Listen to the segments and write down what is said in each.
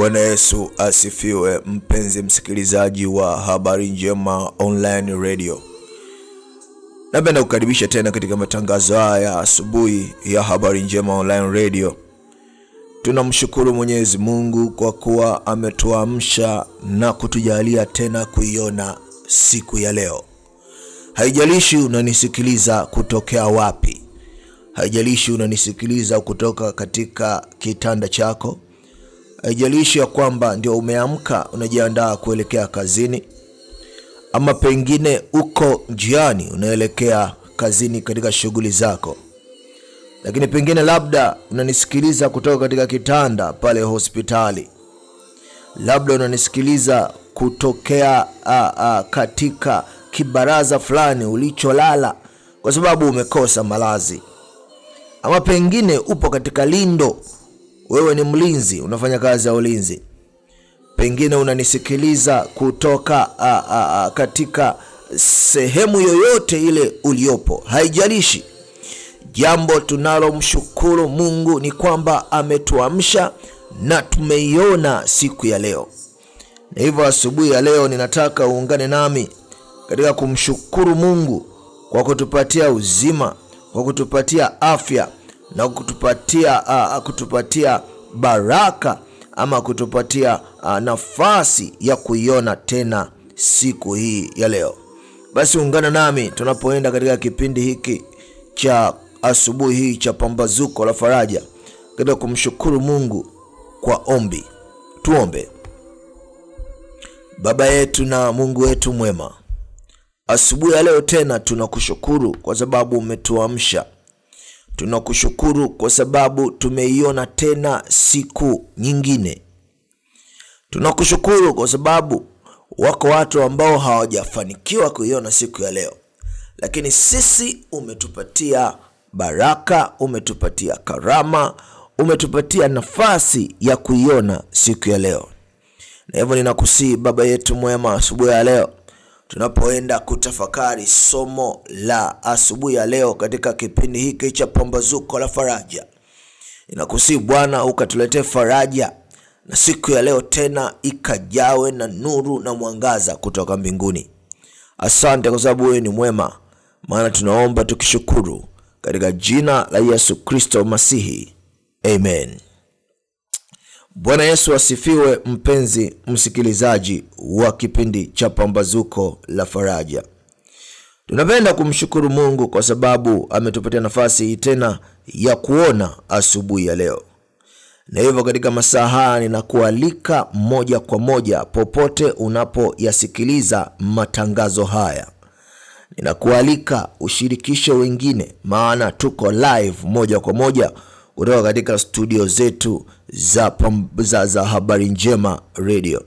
Bwana Yesu asifiwe, mpenzi msikilizaji wa habari njema online radio. Napenda kukaribisha tena katika matangazo haya asubuhi ya habari njema online radio. Tunamshukuru Mwenyezi Mungu kwa kuwa ametuamsha na kutujalia tena kuiona siku ya leo. Haijalishi unanisikiliza kutokea wapi, haijalishi unanisikiliza kutoka katika kitanda chako, haijalishi ya kwamba ndio umeamka unajiandaa kuelekea kazini, ama pengine uko njiani unaelekea kazini katika shughuli zako, lakini pengine labda unanisikiliza kutoka katika kitanda pale hospitali, labda unanisikiliza kutokea a, a, katika kibaraza fulani ulicholala kwa sababu umekosa malazi, ama pengine upo katika lindo, wewe ni mlinzi, unafanya kazi ya ulinzi, pengine unanisikiliza kutoka a, a, a, katika sehemu yoyote ile uliopo, haijalishi. Jambo tunalomshukuru Mungu ni kwamba ametuamsha na tumeiona siku ya leo, na hivyo asubuhi ya leo ninataka uungane nami katika kumshukuru Mungu kwa kutupatia uzima, kwa kutupatia afya na kutupatia uh, kutupatia baraka ama kutupatia uh, nafasi ya kuiona tena siku hii ya leo. Basi ungana nami tunapoenda katika kipindi hiki cha asubuhi hii cha pambazuko la faraja katika kumshukuru Mungu kwa ombi. Tuombe. Baba yetu na Mungu wetu mwema, asubuhi ya leo tena tunakushukuru kwa sababu umetuamsha. Tunakushukuru kwa sababu tumeiona tena siku nyingine. Tunakushukuru kwa sababu wako watu ambao hawajafanikiwa kuiona siku ya leo, lakini sisi umetupatia baraka, umetupatia karama, umetupatia nafasi ya kuiona siku ya leo. Na hivyo ninakusii Baba yetu mwema, asubuhi ya leo tunapoenda kutafakari somo la asubuhi ya leo katika kipindi hiki cha pambazuko la faraja, Inakusii Bwana ukatuletee faraja na siku ya leo tena ikajawe na nuru na mwangaza kutoka mbinguni. Asante kwa sababu wewe ni mwema, maana tunaomba tukishukuru katika jina la Yesu Kristo Masihi, amen. Bwana Yesu asifiwe, mpenzi msikilizaji wa kipindi cha pambazuko la faraja. Tunapenda kumshukuru Mungu kwa sababu ametupatia nafasi hii tena ya kuona asubuhi ya leo, na hivyo katika masaa haya ninakualika moja kwa moja, popote unapoyasikiliza matangazo haya, ninakualika ushirikishe wengine, maana tuko live moja kwa moja kutoka katika studio zetu za, za, za habari njema radio,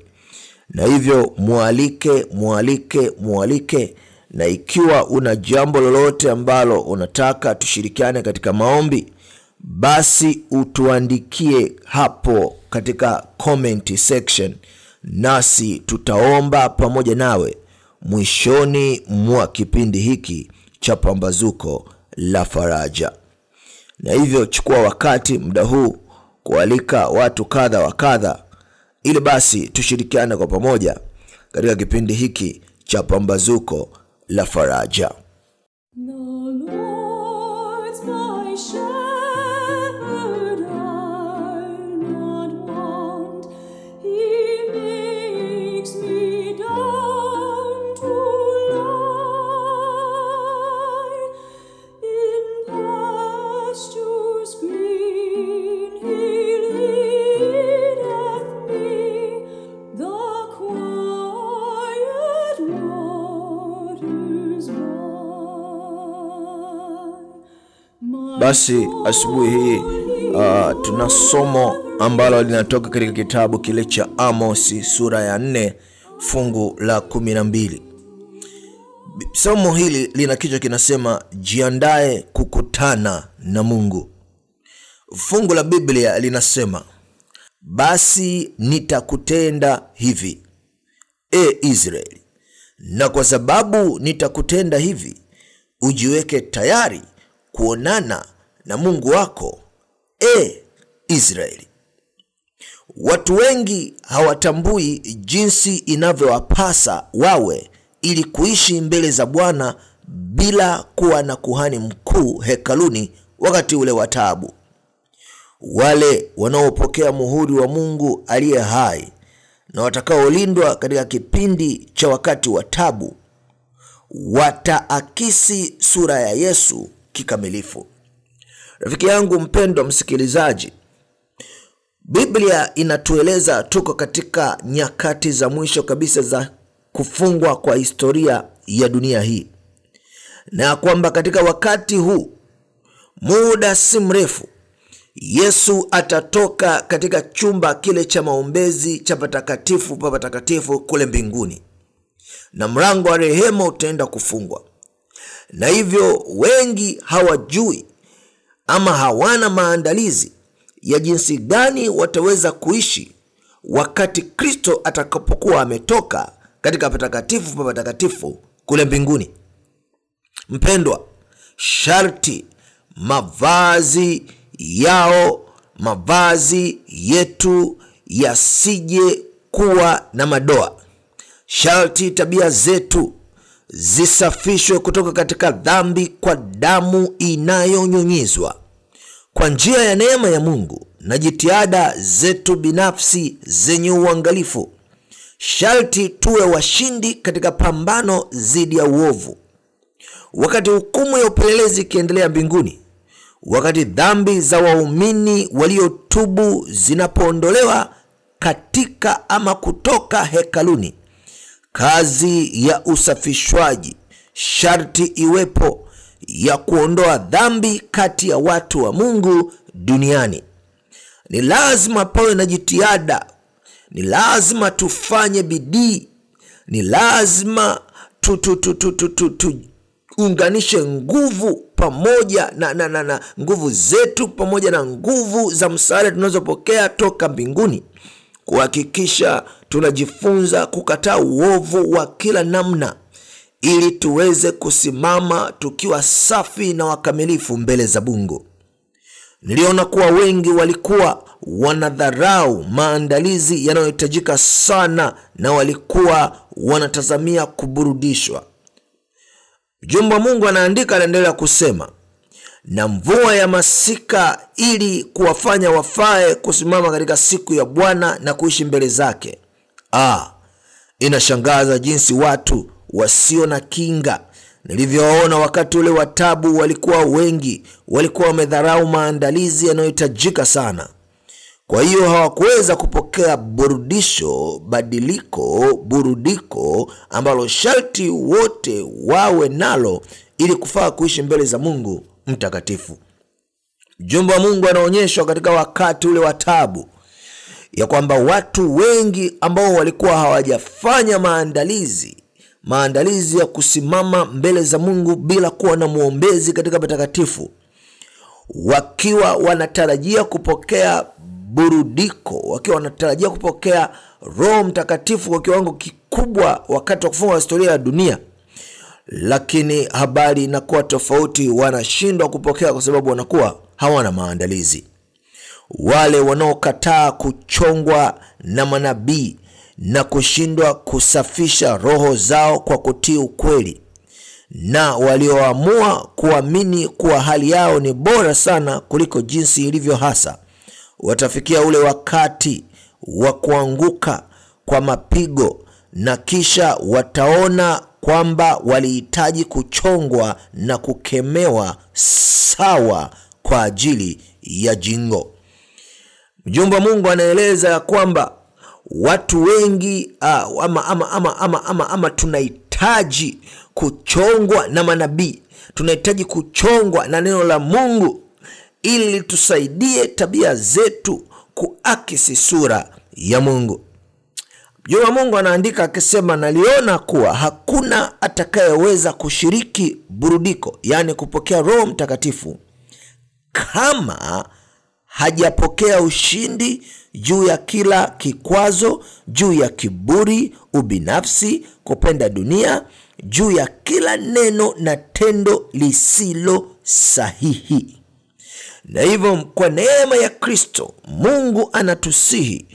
na hivyo mwalike mwalike mwalike, na ikiwa una jambo lolote ambalo unataka tushirikiane katika maombi, basi utuandikie hapo katika comment section, nasi tutaomba pamoja nawe mwishoni mwa kipindi hiki cha pambazuko la faraja. Na hivyo chukua wakati muda huu kualika watu kadha wa kadha, ili basi tushirikiane kwa pamoja katika kipindi hiki cha pambazuko la faraja. Basi asubuhi hii uh, tuna somo ambalo linatoka katika kitabu kile cha Amosi sura ya nne fungu la kumi na mbili. Somo hili lina kichwa kinasema jiandae kukutana na Mungu. Fungu la Biblia linasema basi nitakutenda hivi, e Israeli, na kwa sababu nitakutenda hivi, ujiweke tayari kuonana na Mungu wako, e Israeli. watu wengi hawatambui jinsi inavyowapasa wawe ili kuishi mbele za bwana bila kuwa na kuhani mkuu hekaluni wakati ule wa taabu wale wanaopokea muhuri wa mungu aliye hai na watakaolindwa katika kipindi cha wakati wa tabu wataakisi sura ya yesu kikamilifu rafiki yangu mpendwa msikilizaji biblia inatueleza tuko katika nyakati za mwisho kabisa za kufungwa kwa historia ya dunia hii. Na kwamba katika wakati huu muda si mrefu yesu atatoka katika chumba kile cha maombezi cha patakatifu pa patakatifu kule mbinguni. Na mlango wa rehema utaenda kufungwa. Na hivyo wengi hawajui ama hawana maandalizi ya jinsi gani wataweza kuishi wakati kristo atakapokuwa ametoka katika patakatifu pa patakatifu kule mbinguni? Mpendwa sharti mavazi yao mavazi yetu yasije kuwa na madoa. Sharti tabia zetu zisafishwe kutoka katika dhambi kwa damu inayonyunyizwa. Kwa njia ya neema ya mungu na jitihada zetu binafsi zenye uangalifu sharti tuwe washindi katika pambano dhidi ya uovu. Wakati hukumu ya upelelezi ikiendelea mbinguni wakati dhambi za waumini waliotubu zinapoondolewa katika ama kutoka hekaluni kazi ya usafishwaji sharti iwepo ya kuondoa dhambi kati ya watu wa mungu duniani. Ni lazima pawe na jitihada ni lazima tufanye bidii ni lazima tuunganishe tu, tu, tu, tu, tu, nguvu pamoja na, na, na, na nguvu zetu pamoja na nguvu za msaada tunazopokea toka mbinguni kuhakikisha tunajifunza kukataa uovu wa kila namna ili tuweze kusimama tukiwa safi na wakamilifu mbele za mungu. Niliona kuwa wengi walikuwa wanadharau maandalizi yanayohitajika sana na walikuwa wanatazamia kuburudishwa. Mjumbe wa mungu anaandika anaendelea kusema na mvua ya masika ili kuwafanya wafae kusimama katika siku ya bwana na kuishi mbele zake ah, inashangaza jinsi watu wasio na kinga nilivyowaona wakati ule wa tabu walikuwa wengi walikuwa wamedharau maandalizi yanayohitajika sana. Kwa hiyo hawakuweza kupokea burudisho badiliko burudiko ambalo sharti wote wawe nalo ili kufaa kuishi mbele za mungu mtakatifu. Mjumbe wa mungu anaonyeshwa katika wakati ule wa tabu ya kwamba watu wengi ambao walikuwa hawajafanya maandalizi maandalizi ya kusimama mbele za mungu bila kuwa na mwombezi katika patakatifu wakiwa wanatarajia kupokea burudiko wakiwa wanatarajia kupokea roho mtakatifu kwa kiwango kikubwa wakati wa kufunga historia ya dunia. Lakini habari inakuwa tofauti wanashindwa kupokea kwa sababu wanakuwa hawana maandalizi wale wanaokataa kuchongwa na manabii na kushindwa kusafisha roho zao kwa kutii ukweli. Na walioamua kuamini kuwa hali yao ni bora sana kuliko jinsi ilivyo hasa watafikia ule wakati wa kuanguka kwa mapigo na kisha wataona kwamba walihitaji kuchongwa na kukemewa sawa kwa ajili ya jingo mjumbe wa mungu anaeleza ya kwamba watu wengi uh, ama, ama, ama, ama, ama, ama tunahitaji kuchongwa na manabii. Tunahitaji kuchongwa na neno la mungu ili tusaidie tabia zetu kuakisi sura ya mungu. Mjumbe wa mungu anaandika akisema naliona kuwa hakuna atakayeweza kushiriki burudiko yaani kupokea roho mtakatifu kama hajapokea ushindi juu ya kila kikwazo juu ya kiburi ubinafsi kupenda dunia juu ya kila neno na tendo lisilo sahihi. Na hivyo kwa neema ya kristo mungu anatusihi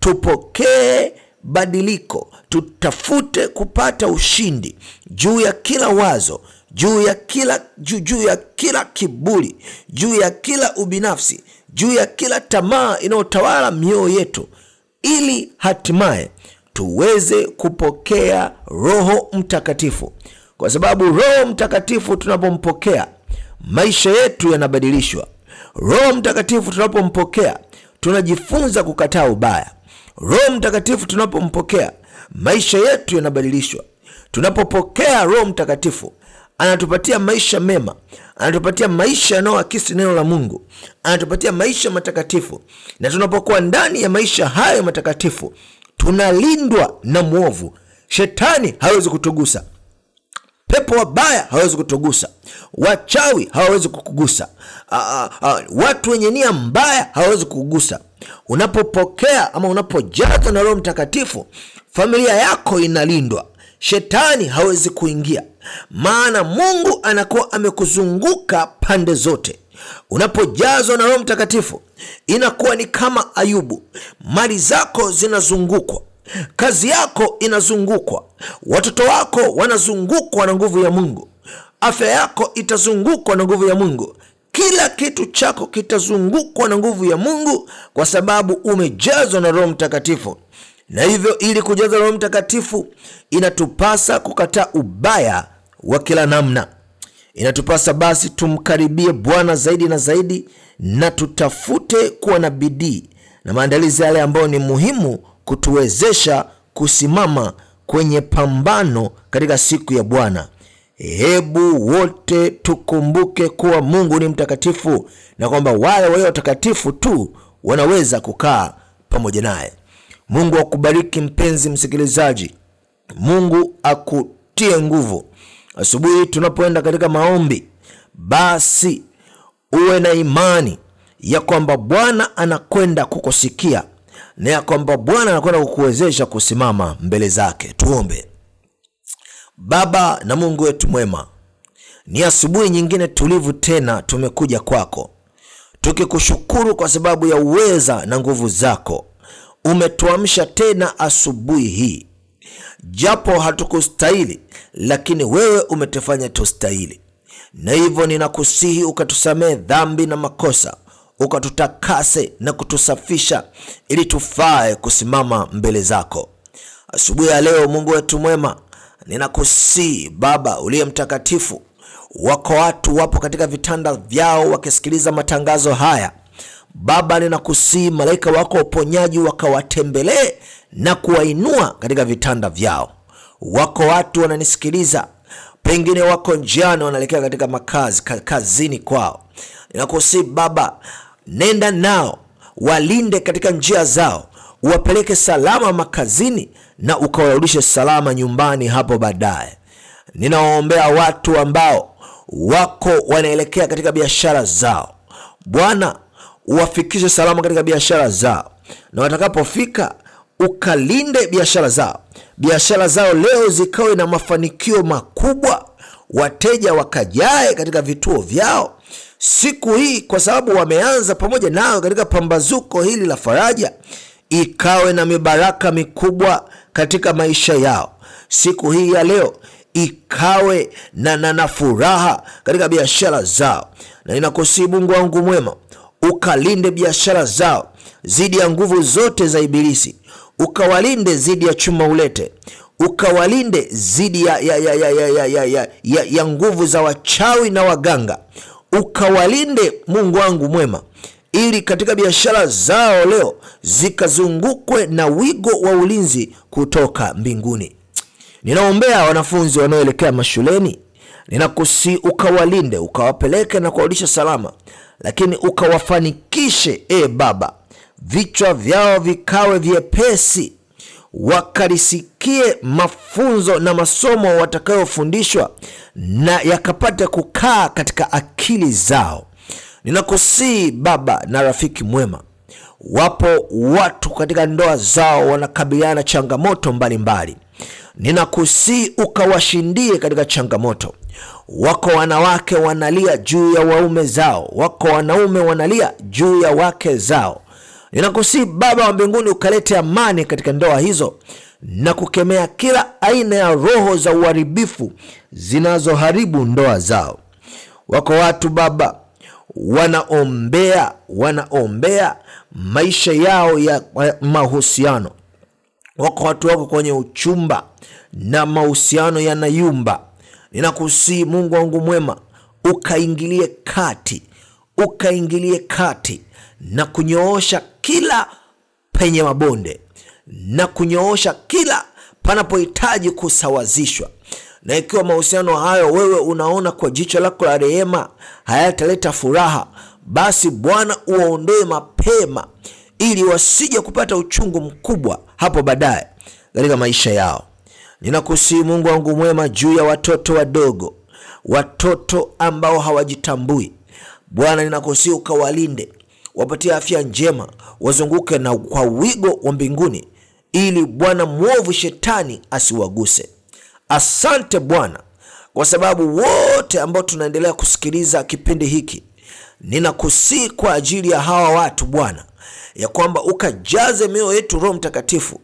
tupokee badiliko tutafute kupata ushindi juu ya kila wazo juu ya kila juu, ya kila kiburi juu ya kila ubinafsi juu ya kila tamaa inayotawala mioyo yetu ili hatimaye tuweze kupokea roho mtakatifu. Kwa sababu roho mtakatifu tunapompokea maisha yetu yanabadilishwa. Roho mtakatifu tunapompokea tunajifunza kukataa ubaya. Roho mtakatifu tunapompokea maisha yetu yanabadilishwa. Tunapopokea roho mtakatifu anatupatia maisha mema anatupatia maisha yanayoakisi neno la mungu. Anatupatia maisha matakatifu. Na tunapokuwa ndani ya maisha hayo matakatifu tunalindwa na mwovu. Shetani hawezi kutugusa. Pepo wabaya hawezi kutugusa. Wachawi hawawezi kukugusa. Watu wenye nia mbaya hawawezi kukugusa. Unapopokea ama unapojazwa na roho mtakatifu familia yako inalindwa shetani hawezi kuingia. Maana mungu anakuwa amekuzunguka pande zote. Unapojazwa na roho mtakatifu inakuwa ni kama ayubu. Mali zako zinazungukwa. Kazi yako inazungukwa. Watoto wako wanazungukwa na nguvu ya mungu. Afya yako itazungukwa na nguvu ya mungu. Kila kitu chako kitazungukwa na nguvu ya mungu kwa sababu umejazwa na roho mtakatifu na hivyo ili kujaza roho mtakatifu inatupasa kukataa ubaya wa kila namna. Inatupasa basi tumkaribie bwana zaidi na zaidi na tutafute kuwa na bidii na maandalizi yale ambayo ni muhimu kutuwezesha kusimama kwenye pambano katika siku ya bwana. Hebu wote tukumbuke kuwa mungu ni mtakatifu na kwamba wale walio watakatifu tu wanaweza kukaa pamoja naye mungu akubariki mpenzi msikilizaji. Mungu akutie nguvu. Asubuhi tunapoenda katika maombi basi uwe na imani ya kwamba bwana anakwenda kukusikia na ya kwamba bwana anakwenda kukuwezesha kusimama mbele zake. Tuombe. Baba na mungu wetu mwema ni asubuhi nyingine tulivu tena tumekuja kwako tukikushukuru kwa sababu ya uweza na nguvu zako umetuamsha tena asubuhi hii. Japo hatukustahili lakini wewe umetufanya tustahili. Na hivyo ninakusihi ukatusamehe dhambi na makosa ukatutakase na kutusafisha ili tufae kusimama mbele zako. Asubuhi ya leo mungu wetu mwema ninakusihi baba uliye mtakatifu wako watu wapo katika vitanda vyao wakisikiliza matangazo haya baba ninakusihi malaika wako uponyaji wakawatembelee na kuwainua katika vitanda vyao. Wako watu wananisikiliza pengine wako njiani wanaelekea katika makazi kazini kwao. Ninakusihi baba nenda nao walinde katika njia zao uwapeleke salama makazini na ukawarudishe salama nyumbani hapo baadaye. Ninawaombea watu ambao wako wanaelekea katika biashara zao. Bwana uwafikishe salama katika biashara zao. Na watakapofika ukalinde biashara zao. Biashara zao leo zikawe na mafanikio makubwa. Wateja wakajae katika vituo vyao. Siku hii kwa sababu wameanza pamoja nao katika pambazuko hili la faraja ikawe na mibaraka mikubwa katika maisha yao. Siku hii ya leo ikawe na, na, na furaha katika biashara zao. Na ninakusihi mungu wangu mwema ukalinde biashara zao dhidi ya nguvu zote za ibilisi ukawalinde dhidi ya chuma ulete ukawalinde dhidi ya, ya, ya, ya, ya, ya, ya, ya, ya, nguvu za wachawi na waganga ukawalinde mungu wangu mwema ili katika biashara zao leo zikazungukwe na wigo wa ulinzi kutoka mbinguni. Ninaombea wanafunzi wanaoelekea mashuleni ninakusi ukawalinde ukawapeleke na kuwarudisha salama lakini ukawafanikishe e baba vichwa vyao vikawe vyepesi wakalisikie mafunzo na masomo watakayofundishwa na yakapate kukaa katika akili zao. Ninakusii baba na rafiki mwema wapo watu katika ndoa zao wanakabiliana na changamoto mbalimbali. Ninakusii ukawashindie katika changamoto wako wanawake wanalia juu ya waume zao. Wako wanaume wanalia juu ya wake zao. Ninakusii baba wa mbinguni ukalete amani katika ndoa hizo na kukemea kila aina ya roho za uharibifu zinazoharibu ndoa zao. Wako watu baba wanaombea wanaombea maisha yao ya mahusiano. Wako watu wako kwenye uchumba na mahusiano yanayumba ninakusii mungu wangu mwema ukaingilie kati ukaingilie kati na kunyoosha kila penye mabonde na kunyoosha kila panapohitaji kusawazishwa. Na ikiwa mahusiano hayo wewe unaona kwa jicho lako la rehema hayataleta furaha basi bwana uwaondoe mapema ili wasije kupata uchungu mkubwa hapo baadaye katika maisha yao ninakusii mungu wangu mwema juu ya watoto wadogo watoto ambao hawajitambui. Bwana ninakusii ukawalinde wapatie afya njema wazunguke na kwa wigo wa mbinguni ili bwana mwovu shetani asiwaguse. Asante bwana kwa sababu wote ambao tunaendelea kusikiliza kipindi hiki ninakusii kwa ajili ya hawa watu bwana ya kwamba ukajaze mioyo yetu roho mtakatifu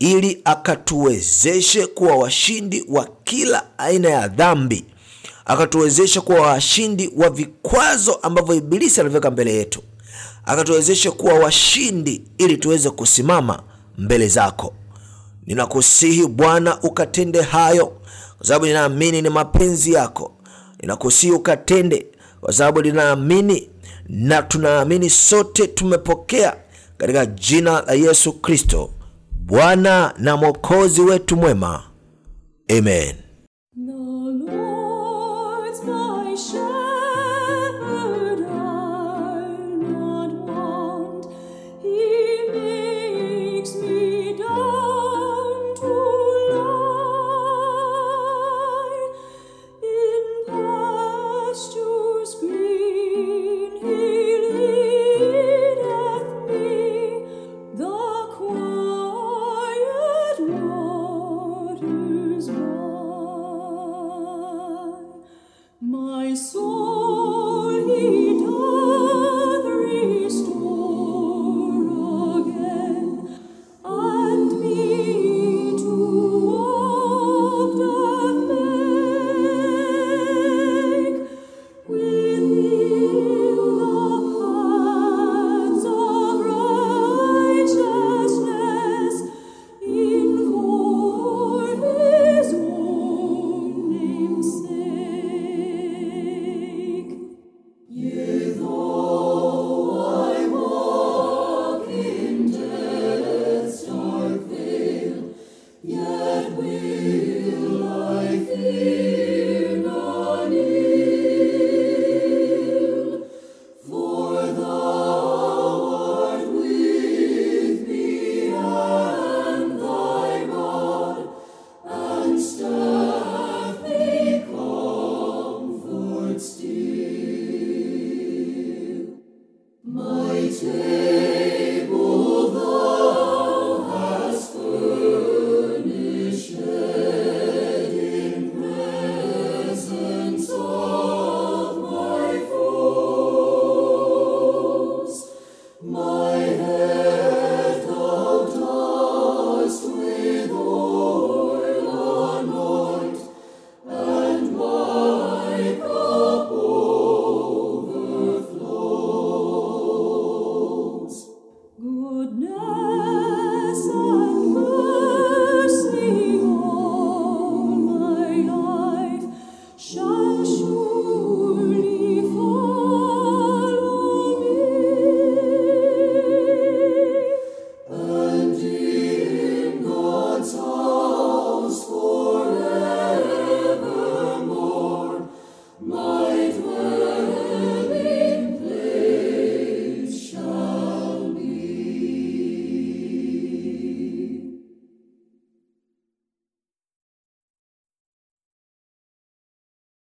ili akatuwezeshe kuwa washindi wa kila aina ya dhambi akatuwezeshe kuwa washindi wa vikwazo ambavyo ibilisi anaviweka mbele yetu akatuwezeshe kuwa washindi ili tuweze kusimama mbele zako. Ninakusihi bwana ukatende hayo kwa sababu ninaamini ni mapenzi yako. Ninakusihi ukatende kwa sababu ninaamini na tunaamini sote tumepokea katika jina la yesu kristo bwana na mwokozi wetu mwema. Amen goodness.